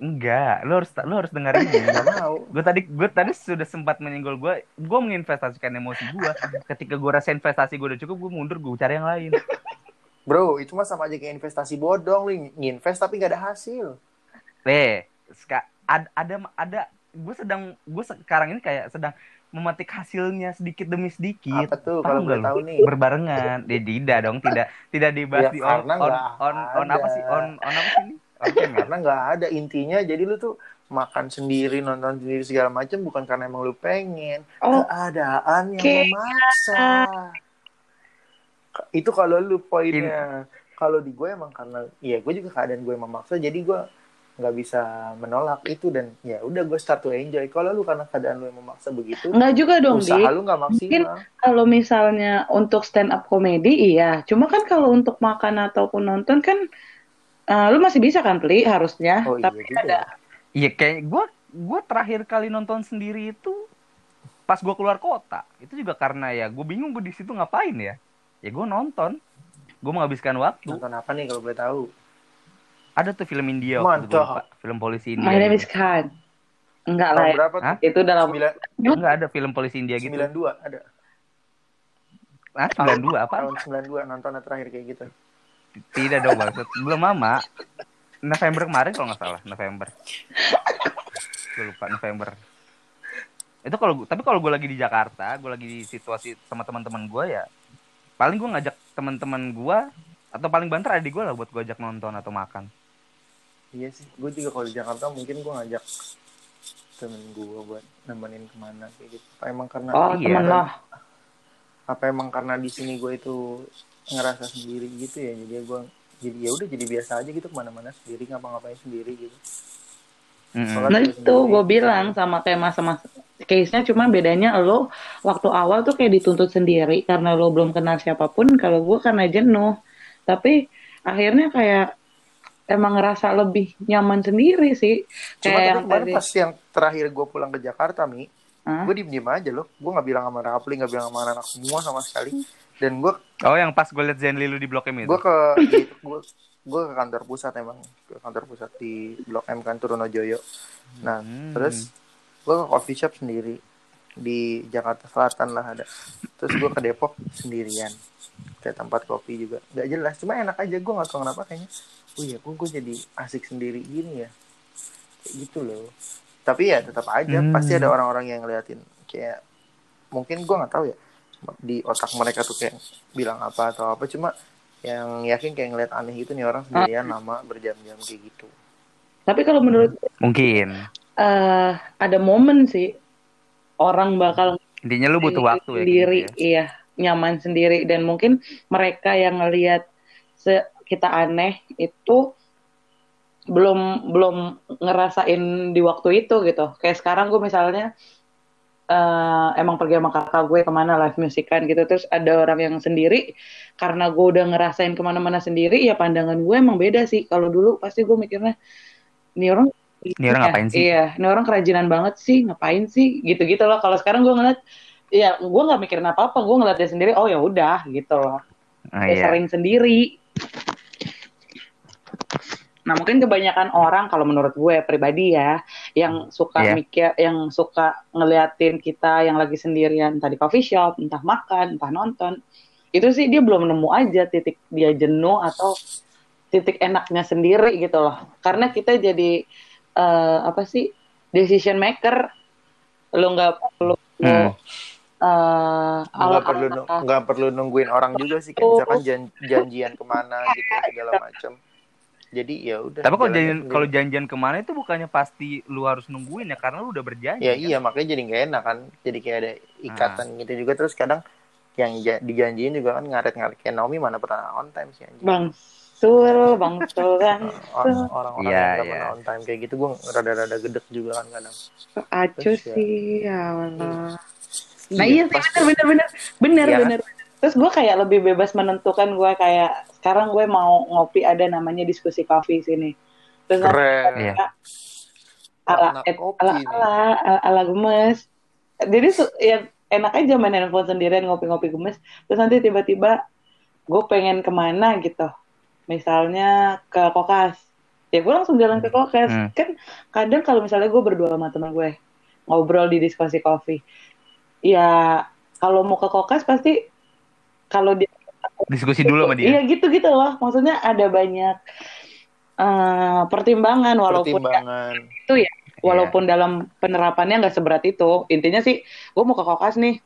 Enggak, lu harus lu harus dengar ini. gak mau gue tadi gue tadi sudah sempat menyenggol gue gue menginvestasikan emosi gue ketika gue rasa investasi gue udah cukup gue mundur gue cari yang lain bro itu mah sama aja kayak investasi bodong lu nginvest tapi gak ada hasil eh ada ada ada gue sedang gue sekarang ini kayak sedang memetik hasilnya sedikit demi sedikit. Apa tuh kalau nggak gue tahu nih? Berbarengan. Eh, tidak dong tidak tidak dibahas Ya, di on karena on, on, on apa ada. sih? On on apa sih ini? Ya? karena nggak ada. Intinya jadi lu tuh makan sendiri nonton sendiri segala macam bukan karena emang lu pengen. Oh, keadaan yang Oke. memaksa. Itu kalau lu poinnya. Kalau di gue emang karena ya gue juga keadaan gue memaksa jadi gue nggak bisa menolak itu dan ya udah gue start to enjoy. Kalau lu karena keadaan lu yang memaksa begitu enggak juga dong, usaha Dik. lu nggak maksimal. Kalau misalnya untuk stand up comedy, iya. Cuma kan kalau untuk makan ataupun nonton kan, eh, lu masih bisa kan, Pli, harusnya. oh iya Tapi juga. ada, iya kayak gue gue terakhir kali nonton sendiri itu pas gue keluar kota. Itu juga karena ya gue bingung gue di situ ngapain ya. Ya gue nonton. Gue menghabiskan waktu. Nonton apa nih kalau boleh tahu ada tuh film India waktu itu, lupa. film polisi India My name is gitu. Khan. Enggak lah, ya. berapa tuh Hah? itu dalam Sembilan- Enggak ada film polisi India gitu. 92 ada. Ah, 92 apa? Tahun 92 nontonnya terakhir kayak gitu. Tidak dong maksud. Belum lama. November kemarin kalau nggak salah, November. Gue lupa November. Itu kalau tapi kalau gue lagi di Jakarta, gue lagi di situasi sama teman-teman gue ya, paling gue ngajak teman-teman gue atau paling banter adik gue lah buat gue ajak nonton atau makan. Iya sih, gue juga kalau di Jakarta mungkin gue ngajak temen gue buat nemenin ke mana kayak gitu. Apa emang karena Oh, Iya. temen apa emang karena di sini gue itu ngerasa sendiri gitu ya jadi gue jadi ya udah jadi biasa aja gitu ke mana-mana sendiri ngapa-ngapain sendiri gitu. Sholat Nah itu gue bilang sama kayak masa-masa case-nya cuma bedanya lo waktu awal tuh kayak dituntut sendiri karena lo belum kenal siapa pun kalau gue karena jenuh tapi akhirnya kayak emang ngerasa lebih nyaman sendiri sih. Cuma kayak tapi yang kemarin tadi. pas yang terakhir gue pulang ke Jakarta mi Hah? gue diem diem aja loh. Gue nggak bilang sama Rapli nggak bilang sama anak semua sama sekali. Dan gue Oh yang pas gue liat Zenly lu di Blok M itu. gue ke gue gue ke kantor pusat emang. Ke kantor pusat di Blok M kan Trunojoyo nah Hmm. terus gue ke coffee shop sendiri. Di Jakarta Selatan lah ada. Terus gue ke Depok sendirian. Kayak tempat kopi juga. Nggak jelas cuma enak aja. Gue nggak tahu kenapa kayaknya oh iya gue gue jadi asik sendiri gini ya kayak gitu loh tapi ya tetap aja Hmm. pasti ada orang-orang yang ngeliatin kayak mungkin gue nggak tahu ya di otak mereka tuh kayak bilang apa atau apa cuma yang yakin kayak ngeliat aneh gitu nih orang sendirian lama berjam-jam kayak gitu tapi kalau menurut Mungkin. eh ada momen sih orang bakal Intinya lu butuh waktu ya. kayak sendiri gitu ya. iya nyaman sendiri dan mungkin mereka yang ngelihat se- kita aneh itu belum belum ngerasain di waktu itu gitu kayak sekarang gue misalnya eh, emang pergi sama kakak gue ke mana live musikan gitu terus ada orang yang sendiri karena gue udah ngerasain ke mana-mana sendiri ya pandangan gue emang beda sih kalau dulu pasti gue mikirnya ini orang Ini orang ngapain sih? Iya, ini orang kerajinan banget sih, ngapain sih? Gitu-gitu loh. Kalau sekarang gue ngeliat, ya gue nggak mikirin apa-apa, gue ngeliat dia sendiri, oh ya udah gitu loh. Ah, Dia iya. sering sendiri. Nah mungkin kebanyakan orang kalau menurut gue pribadi ya, yang suka Iya. mikir, yang suka ngeliatin kita yang lagi sendirian, entah di coffee shop, entah makan, entah nonton, itu sih dia belum nemu aja titik dia jenuh atau titik enaknya sendiri gitu loh. Karena kita jadi eh, apa sih decision maker, lo nggak perlu Hmm. eh, nggak perlu nggak perlu nungguin orang juga sih kayak misalkan jan- janjian ke mana gitu segala macam jadi ya udah Tapi kalau janjian kalau janjian ke mana itu bukannya pasti lu harus nungguin ya karena lu udah berjanji. ya kan? iya makanya jadi nggak enak kan jadi kayak ada ikatan gitu juga terus kadang yang ja- dijanjiin juga kan ngaret-ngaret kayak Naomi mana pernah on time sih anjing Bang Sul, Bang Sul kan. Or- orang-orang Iya, yang iya. pernah on time kayak gitu gue rada-rada gedek juga kan kadang Acu Terus ya. sih, ya Allah. Nah iya sih, bener, bener, bener. Bener, Iya. bener. Terus gue kayak lebih bebas menentukan gue kayak, sekarang gue mau ngopi ada namanya diskusi kopi sini. Terus nanti keren Iya. ala, eh, ala, ala, ala, ala gemes. Jadi ya enak aja main handphone sendirian ngopi-ngopi gemes. Terus nanti tiba-tiba gue pengen ke mana gitu. Misalnya ke kokas. Ya gue langsung jalan ke kokas. Hmm. Kan kadang kalau misalnya gue berdua sama teman gue ngobrol di diskusi kopi. Ya kalau mau ke kokas pasti kalau dia Diskusi dulu sama dia. Iya gitu-gitu loh. Maksudnya ada banyak eh, pertimbangan walaupun pertimbangan walaupun dalam penerapannya nggak seberat itu intinya sih gue mau ke kokas nih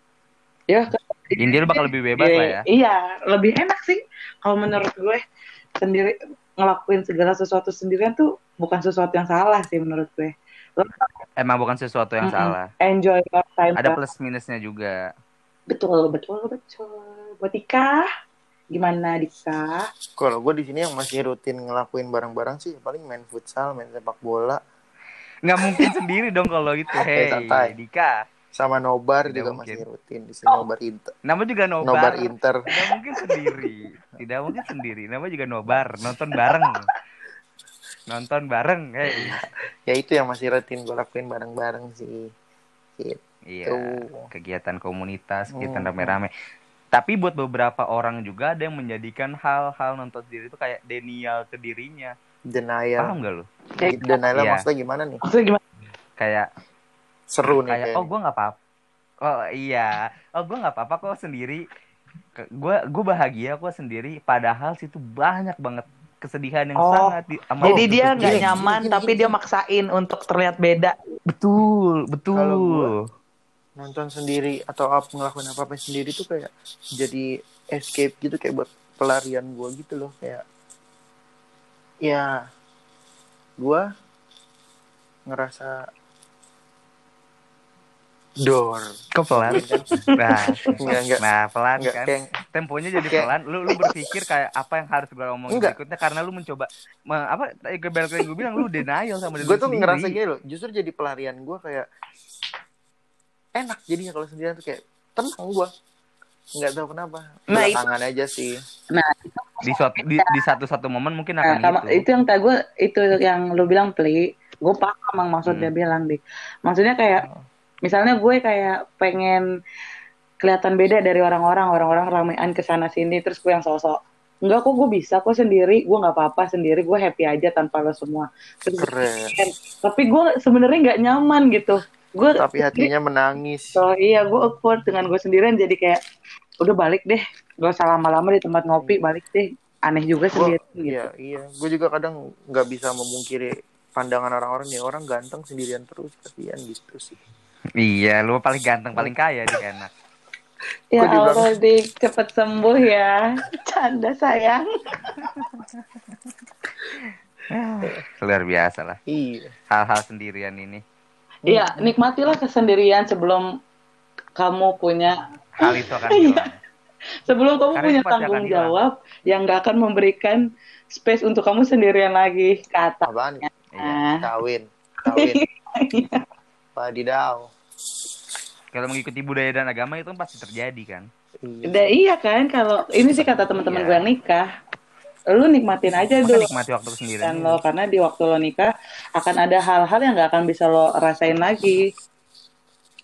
ya ke- India lu bakal lebih bebas Iya, lah ya. iya lebih enak sih kalau menurut gue sendiri ngelakuin segala sesuatu sendirian tuh bukan sesuatu yang salah sih menurut gue Lo Emang bukan sesuatu yang Mm-mm. salah. enjoy your time Ada plus minusnya juga. Betul betul betul buat Dika gimana Dika kalau gue di sini yang masih rutin ngelakuin bareng-bareng sih paling main futsal main sepak bola Nggak mungkin sendiri dong kalau itu. Hei, santai. Dika. sama nobar Tidak juga mungkin. masih rutin di sini nobar inter Nama juga nobar. nobar inter Tidak mungkin sendiri. Tidak mungkin sendiri. Nama juga nobar. Nonton bareng. Nonton bareng. Hei. ya itu yang masih rutin gue lakuin bareng-bareng sih gitu. Iya. Tuh. Kegiatan komunitas, kegiatan Hmm. rame-rame. Tapi buat beberapa orang juga ada yang menjadikan hal-hal nonton sendiri itu kayak denial ke dirinya. denial Paham gak lu? denial Iya. maksudnya gimana nih maksudnya gimana Kayak seru nih kayak kayak oh gue nggak apa Oh iya, oh gue nggak apa-apa kok sendiri. Gue gue bahagia kok sendiri. Padahal situ banyak banget kesedihan yang Oh, sangat. Di, amat Jadi dia bertubi- nggak gini, nyaman, gini, tapi gini, dia gini. maksain untuk terlihat beda. Betul, betul. Nonton sendiri atau apa ngelakuin apa apa sendiri tuh kayak jadi escape gitu kayak buat pelarian gue gitu loh kayak ya gue ngerasa dor Kok pelan? Nah, Enggak, enggak. nah pelan Enggak, kan. kayak Temponya jadi kayak- pelan. Lu lu berpikir kayak apa yang harus gue omongin Enggak. berikutnya karena lu mencoba me- apa balik lagi gue bilang lu denial sama diri gue tuh sendiri. ngerasa gini loh justru jadi pelarian gue kayak enak jadinya kalau sendirian tuh kayak tenang gue nggak tahu kenapa Nah, itu- belakangan aja sih Nah, di suatu di, di satu satu momen mungkin Nah, akan sama, gitu. itu yang tadi gue itu yang lu bilang pli, gue paham emang maksud Hmm. dia bilang di. Maksudnya kayak misalnya gue kayak pengen kelihatan beda dari orang-orang, orang-orang ramean ke sana sini terus gue yang sosok Enggak kok gue bisa kok sendiri, gue nggak apa-apa sendiri, gue happy aja tanpa lo semua. Terus keren tapi gue sebenarnya nggak nyaman gitu. Gue tapi hatinya menangis. So iya gue awkward dengan gue sendirian jadi kayak udah balik deh gak usah lama-lama di tempat ngopi balik deh. Aneh juga Gua- sendiri gitu. iya iya. Gue juga kadang nggak bisa memungkiri pandangan orang-orang nih. Orang ganteng sendirian terus kasihan gitu sih. Iya, lu paling ganteng, paling kaya di enak. Ya Allah dik cepet sembuh ya. Canda sayang. Luar biasa lah. iya. Hal-hal sendirian ini. Iya nikmatilah kesendirian sebelum kamu punya Hal itu akan hilang. sebelum kamu Karena punya tanggung hilang. jawab yang gak akan memberikan space untuk kamu sendirian lagi kata apaan Iya. Ah. kawin kawin wadidaw Kalau mengikuti budaya dan agama itu kan pasti terjadi kan. iya. Udah iya kan kalau ini sih kata teman-teman Iya. gue yang nikah lu nikmatin aja dulu nikmati waktu sendirian. kan lo karena di waktu lo nikah akan ada hal-hal yang gak akan bisa lo rasain lagi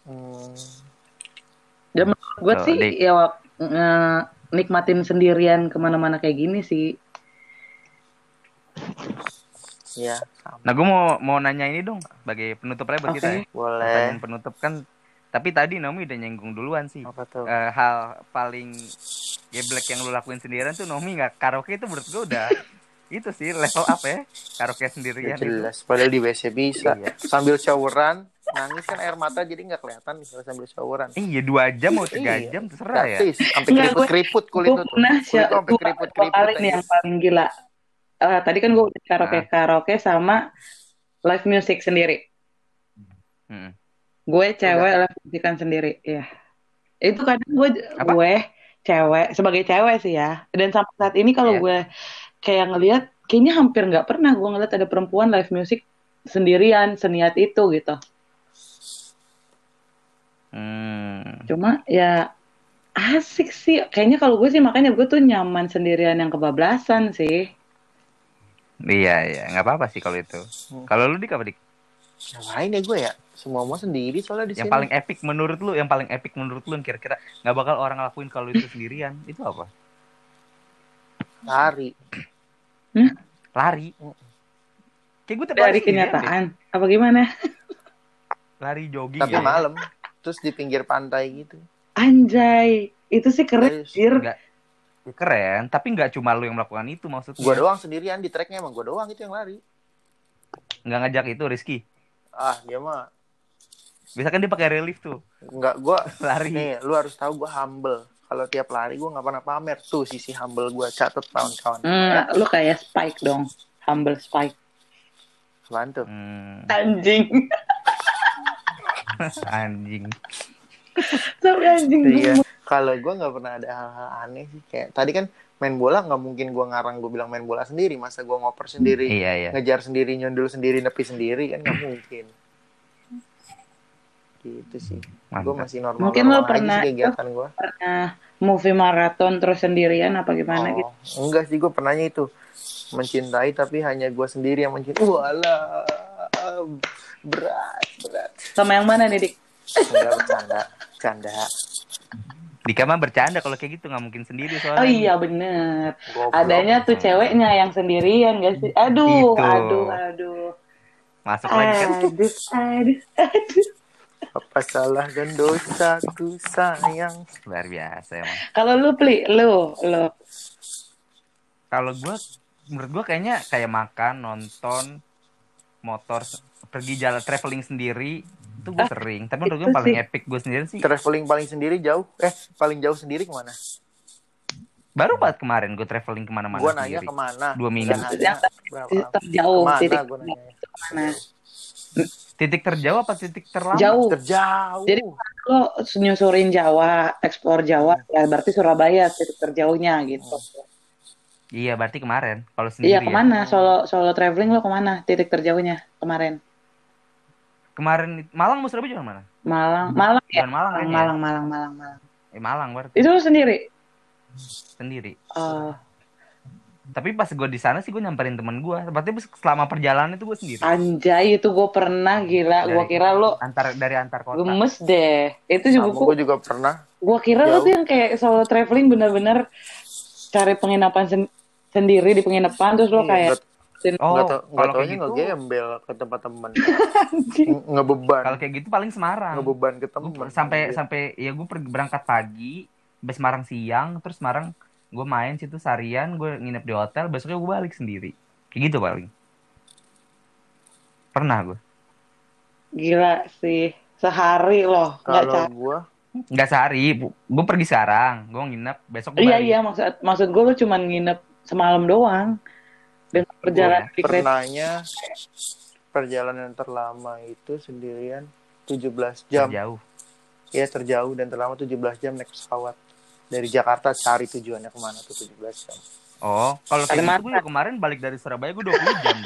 Hmm, dan menurut gue sih Dik. ya wak- nge- nikmatin sendirian ke mana-mana kayak gini sih ya. Nah, gue mau mau nanya ini dong sebagai penutup aja buat Oke. kita ya. boleh Pertanyaan penutup kan tapi tadi Nomi udah nyenggung duluan sih. apa tuh Eh, hal paling geblek yang lu lakuin sendirian tuh Nomi nggak karaoke itu menurut gue udah itu sih level up ya karaoke Ya sendirian itu. jelas padahal di WC bisa Iya. sambil showeran nangis kan air mata jadi nggak kelihatan misalnya sambil showeran Iya dua jam mau tiga Iya. jam terserah ya. sampai Enggak, keriput keriput kulit tuh tuh sampai keriput keriput kali nih yang paling gila Eh, tadi kan gue udah karaoke karaoke sama live music sendiri Hmm. Gue cewek live musikan sendiri ya itu kadang gue Apa? gue cewek sebagai cewek sih ya dan sampai saat ini kalau Iya. gue kayak ngelihat kayaknya hampir nggak pernah gue ngeliat ada perempuan live music sendirian seniat itu gitu Hmm. cuma ya asik sih kayaknya kalau gue sih makanya gue tuh nyaman sendirian yang kebablasan sih Iya iya nggak apa-apa sih kalau itu. Hmm. Kalau lu apa dik? Ngapain ya gue ya semua mau sendiri soalnya di Yang sini paling epic menurut lu, yang paling epic menurut lu kira-kira nggak bakal orang lakuin kalau itu sendirian, itu apa? lari Lari. Hmm. Kayak gue dari kenyataan apa gimana Lari jogging. tapi ya. malam terus di pinggir pantai gitu anjay itu sih keren. Enggak. Ya, keren, tapi nggak cuma lu yang melakukan itu maksudnya. gue doang sendirian di treknya emang gue doang itu yang lari Nggak ngajak itu Rizky. Ah dia mah Bisa kan dia pakai relief tuh, nggak gue lari. nih lu harus tahu gue humble. Kalau tiap lari gue nggak pernah pamer tuh sisi humble gue catet kawan-kawan. Hmm, lu kayak Spike dong. Humble Spike. Bantu Hmm, anjing. Anjing. sampai anjing. Iya kalau gue nggak pernah ada hal-hal aneh sih kayak tadi kan main bola nggak mungkin gue ngarang gue bilang main bola sendiri masa gue ngoper sendiri Iya iya. ngejar sendiri nyundul sendiri nepi sendiri kan nggak mungkin. Gitu sih. Gue masih normal Mungkin lo normal pernah- sih kegiatan gue pernah movie maraton terus sendirian apa gimana gitu? oh, enggak sih gue pernahnya itu. Mencintai tapi hanya gue sendiri yang mencintai. Walah berat berat. Sama yang mana nih dik? Enggak bercanda bercanda Dika mah bercanda kalau kayak gitu nggak mungkin sendiri soalnya. oh iya bener Goblok. adanya tuh ceweknya yang sendirian gak sih aduh Itu. aduh aduh Masuk lagi kan. aduh aduh aduh apa salah dan dosaku sayang luar biasa emang Kalau lu pli, lu, lu. kalau gue menurut gue kayaknya kayak makan nonton motor pergi jalan traveling sendiri itu gue Ah, sering tapi menurut gue paling sih. epic gue sendiri sih traveling paling sendiri jauh eh paling jauh sendiri ke mana baru banget kemarin gue traveling ke mana-mana gue nanya sendiri ke mana Dua minggu. Nanya berapa Titik terjauh, ke mana titik gue nanya mana? titik terjauh apa titik terlama Jauh. terjauh Jadi Lo nyusurin Jawa, ekspor Jawa, ya berarti Surabaya titik terjauhnya gitu. iya berarti kemarin kalau sendiri Iya ya. ke mana? Solo solo traveling lo ke mana? Titik terjauhnya kemarin? Kemarin Malang mau Surabaya juga mana Malang, Malang ya. Bukan Malang Malang, kayaknya. Malang, Malang, Malang, Malang. eh Malang berarti Itu lo sendiri? sendiri Oh, tapi pas gue di sana sih gue nyamperin temen gue berarti selama perjalanan itu gue sendiri anjay itu gue pernah gila. Gue kira lo antar dari antar kota gemes deh. Itu juga gue juga pernah gue kira lo Jauh. tuh yang kayak solo traveling bener-bener cari penginapan sen- sendiri di penginapan terus lo Iya, kayak oh nggak tau nggak kalau kayak taunya gitu ngegembel ke tempat. Nge- ngebeban kalau kayak gitu paling Semarang ngebeban ke per- sampai Iya. sampai ya gue pergi berangkat pagi sampai Semarang siang terus Semarang gue main situ seharian gue nginep di hotel besoknya gue balik sendiri kayak gitu paling pernah gue Gila sih. Sehari loh. Kalau gue nggak sehari gue pergi sekarang gue nginep besok gue Iya balik iya maksud maksud gue lu cuma nginep semalam doang. Dengan perjalanan di kereta. pernahnya perjalanan terlama itu sendirian 17 jam. Jauh ya terjauh dan terlama 17 jam naik pesawat. Dari Jakarta cari tujuannya ke mana tuh 17 jam. Oh kalau kayak gitu gue ya kemarin balik dari Surabaya gue 20 jam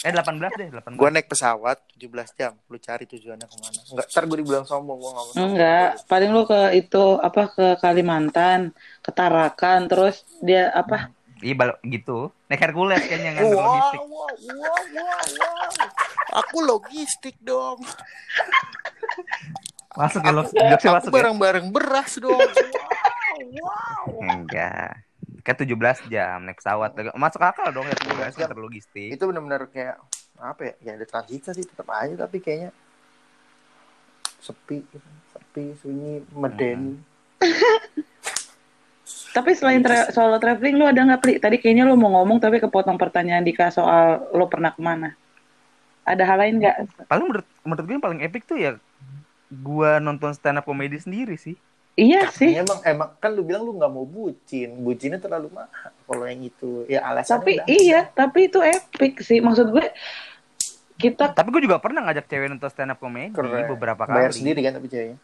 eh 18 deh 18 gue naik pesawat 17 jam lu cari tujuannya ke mana. Enggak ntar gue dibilang sombong gue sombong. Enggak, paling lu ke itu apa ke Kalimantan, ke Tarakan, terus dia apa? Iya bal- gitu. Naik Hercules kayaknya nggak wow, logistik. wow, wow, wow, wow. aku logistik dong. Masuk ya lo jokesnya aku masuk ya? bareng-bareng beras dong. Wow, wow. enggak. Ke 17 jam naik pesawat. Masuk akal dong ya 17 jam terlogistik. Itu benar-benar kayak apa ya ya ada transita sih tetap aja tapi kayaknya sepi sepi sunyi meden Tapi selain tra- solo traveling lu ada nggak Pri? Tadi kayaknya lu mau ngomong tapi kepotong pertanyaan Dika soal lu pernah ke mana. Ada hal lain nggak? paling menurut menurut gue yang paling epic tuh ya gua nonton stand up comedy sendiri sih Iya sih. emang emang kan lu bilang lu nggak mau bucin bucinnya terlalu mahal kalau yang itu ya alasannya Tapi udah. iya, tapi itu epic sih. Maksud gue kita tapi gue juga pernah ngajak cewek nonton stand up comedy Keren. beberapa bayar kali sendiri kan tapi ceweknya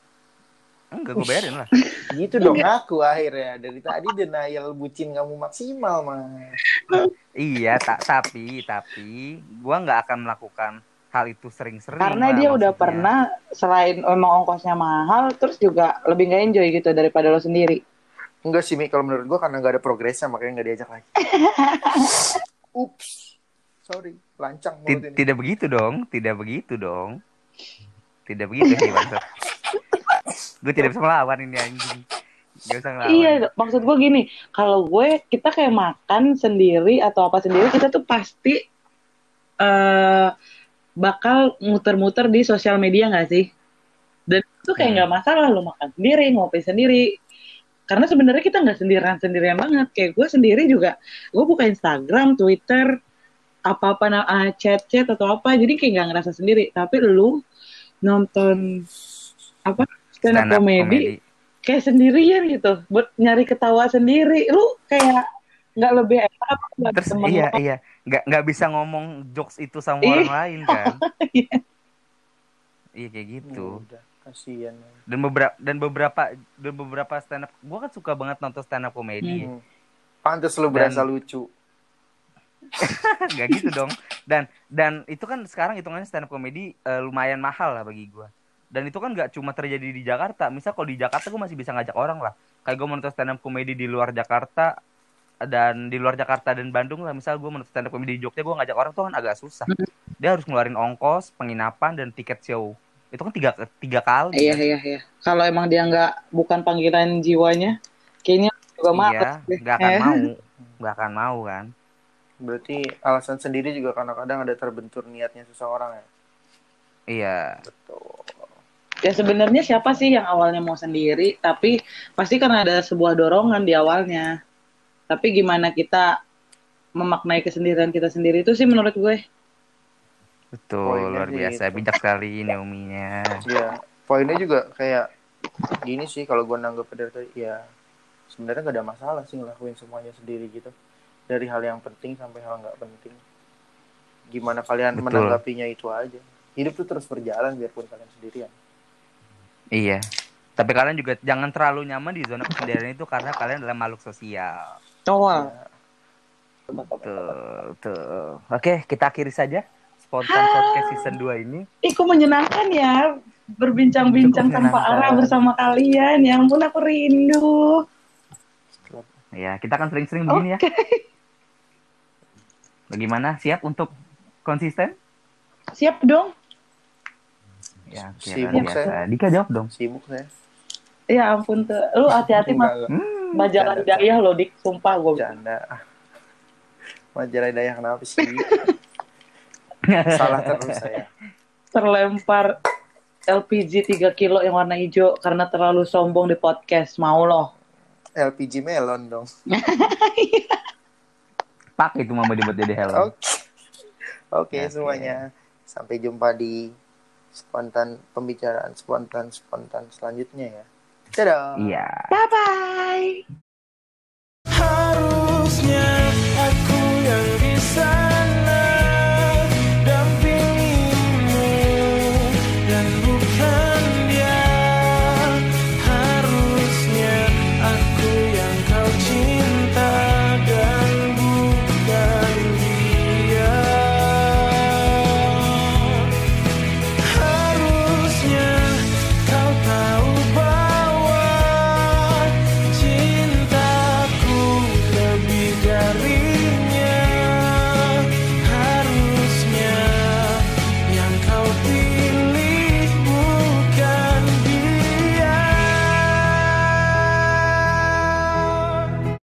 enggak gue bayarin lah. Gitu dong aku akhirnya. Dari tadi denial bucin kamu maksimal mah iya tak tapi tapi gua nggak akan melakukan hal itu sering-sering karena lah dia udah maksudnya. pernah selain emang ongkosnya mahal, terus juga lebih nggak enjoy gitu daripada lo sendiri. enggak sih Mi. Kalau menurut gua karena nggak ada progresnya makanya nggak diajak lagi. Ups. Sorry. Lancang Ti- mulut ini. tidak begitu dong tidak begitu dong. Tidak begitu sih maksud gue tidak bisa melawan ini anjing Gak usah ngelawan Iya, maksud gue gini, kalau gue kita kayak makan sendiri atau apa sendiri, kita tuh pasti eh bakal muter-muter di sosial media nggak sih? Dan itu kayak Hmm. nggak masalah lo makan sendiri, ngopi sendiri. Karena sebenarnya kita nggak sendirian-sendirian banget. Kayak gue sendiri juga, gue buka Instagram, Twitter, apa-apa ah, chat-chat atau apa, jadi kayak nggak ngerasa sendiri. Tapi lu nonton apa stand up comedy kayak sendirian gitu. Buat nyari ketawa sendiri. Lu kayak nggak lebih enak apa terus temen iya lo? iya. Nggak nggak bisa ngomong jokes itu sama Ih. orang lain kan? Iya. iya kayak gitu. Udah kasihan. Dan beberapa dan beberapa dan beberapa stand up gue kan suka banget nonton stand up comedy Hmm. pantes lu Dan- berasa lucu. Nggak gitu dong. Dan dan itu kan sekarang hitungannya stand up comedy eh, lumayan mahal lah bagi gue dan itu kan nggak cuma terjadi di Jakarta. Misal kalau di Jakarta gue masih bisa ngajak orang lah. Kayak gue nonton stand up comedy di luar Jakarta dan di luar Jakarta dan Bandung lah. Misal gue nonton stand up comedy di Jogja gue ngajak orang tuh kan agak susah. Dia harus ngeluarin ongkos penginapan dan tiket show. Itu kan tiga tiga kali iya kan? iya iya. Kalau emang dia nggak bukan panggilan jiwanya kayaknya juga iya males nggak akan Eh. mau. Nggak akan mau kan? Berarti alasan sendiri juga kadang-kadang ada terbentur niatnya seseorang ya? Iya. Betul ya sebenarnya siapa sih yang awalnya mau sendiri tapi pasti kan ada sebuah dorongan di awalnya tapi gimana kita memaknai kesendirian kita sendiri itu sih menurut gue Betul, Poinnya luar biasa. itu. Bijak sekali Naomi-nya. ya poinnya juga kayak gini sih kalau gue nanggep dari tadi ya sebenarnya gak ada masalah sih ngelakuin semuanya sendiri gitu dari hal yang penting sampai hal nggak penting gimana kalian Betul. menanggapinya itu aja hidup tuh terus berjalan biarpun kalian sendirian Iya. Tapi kalian juga jangan terlalu nyaman di zona kesendirian itu karena kalian adalah makhluk sosial. cowok Ya, Tuh, tuh. Oke, kita akhiri saja spontan podcast season 2 ini. Ih, kok menyenangkan ya berbincang-bincang tanpa arah bersama kalian. Ya ampun aku rindu. Ya, kita akan sering-sering begini ya. Bagaimana? Siap untuk konsisten? Siap dong. Ya, Sibuk saya. Dika jawab dong. sibuk saya Ya ampun tuh. Lu hati-hati enggak. Hmm. majalah hidayah lo dik. Sumpah gue. bercanda majalah daya kenapa sih salah terus saya Terlempar LPG 3 kilo yang warna hijau karena terlalu sombong di podcast. Mau loh. LPG melon dong Pakai itu mama dibuat jadi helm. oke oke Oke. semuanya sampai jumpa di spontan pembicaraan spontan spontan selanjutnya ya. Dadah. Iya. Bye bye. Harusnya aku yang bisa